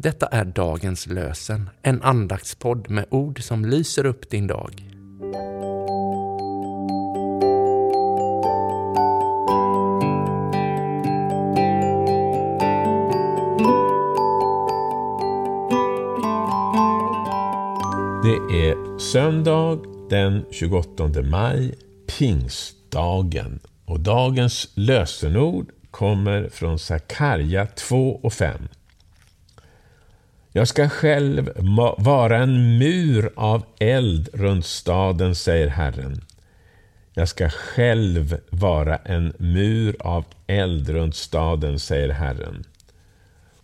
Detta är dagens lösen, en andaktspodd med ord som lyser upp din dag. Det är söndag den 28 maj, pingstdagen. Och dagens lösenord kommer från Sakarja 2 och 5. Jag ska själv vara en mur av eld runt staden, säger Herren. Jag ska själv vara en mur av eld runt staden, säger Herren.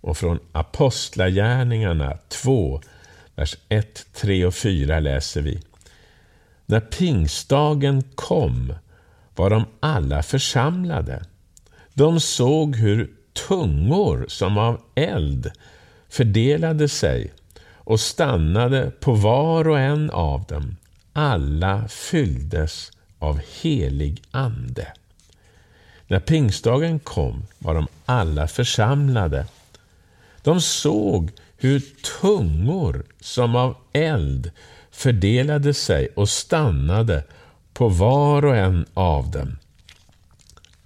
Och från Apostlagärningarna 2, vers 1, 3 och 4 läser vi. När pingstdagen kom var de alla församlade. De såg hur tungor som av eld fördelade sig och stannade på var och en av dem. Alla fylldes av helig ande. När pingstdagen kom var de alla församlade. De såg hur tungor som av eld fördelade sig och stannade på var och en av dem.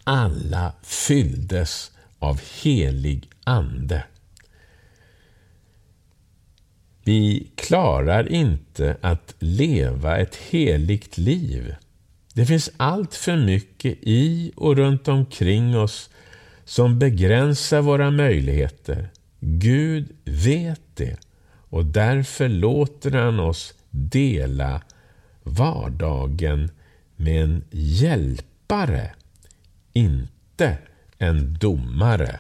Alla fylldes av helig ande. Vi klarar inte att leva ett heligt liv. Det finns allt för mycket i och runt omkring oss som begränsar våra möjligheter. Gud vet det och därför låter han oss dela vardagen med en hjälpare, inte en domare.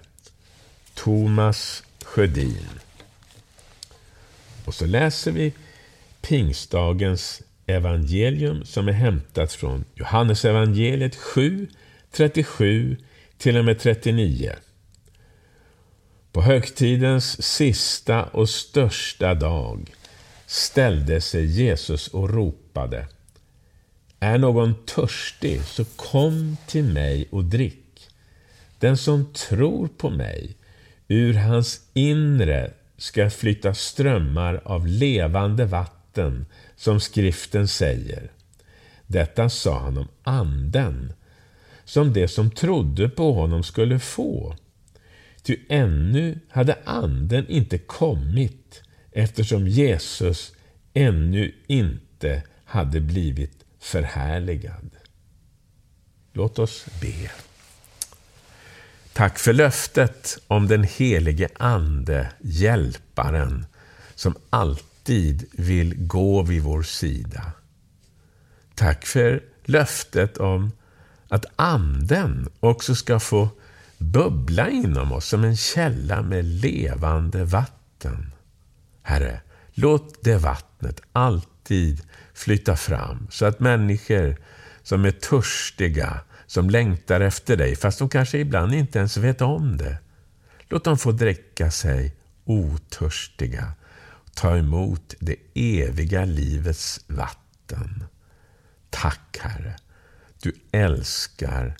Thomas Sjödin och så läser vi pingstdagens evangelium som är hämtat från Johannes evangeliet 7, 37 till och med 39. På högtidens sista och största dag ställde sig Jesus och ropade Är någon törstig, så kom till mig och drick. Den som tror på mig, ur hans inre ska flytta strömmar av levande vatten, som skriften säger. Detta sa han om anden, som det som trodde på honom skulle få. Ty ännu hade anden inte kommit, eftersom Jesus ännu inte hade blivit förhärligad. Låt oss be. Tack för löftet om den helige Ande, Hjälparen, som alltid vill gå vid vår sida. Tack för löftet om att Anden också ska få bubbla inom oss som en källa med levande vatten. Herre, låt det vattnet alltid flytta fram så att människor som är törstiga som längtar efter dig, fast de kanske ibland inte ens vet om det. Låt dem få dricka sig otörstiga och ta emot det eviga livets vatten. Tack, Herre. Du älskar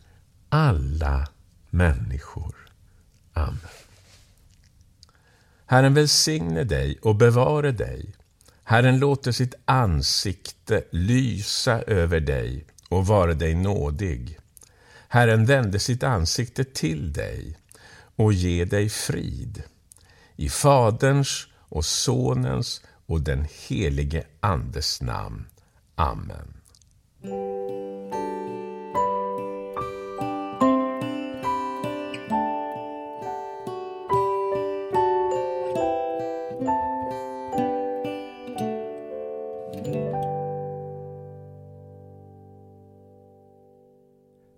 alla människor. Amen. Herren välsigne dig och bevare dig. Herren låter sitt ansikte lysa över dig och vare dig nådig. Herren vände sitt ansikte till dig och ge dig frid. I Faderns och Sonens och den helige Andes namn. Amen.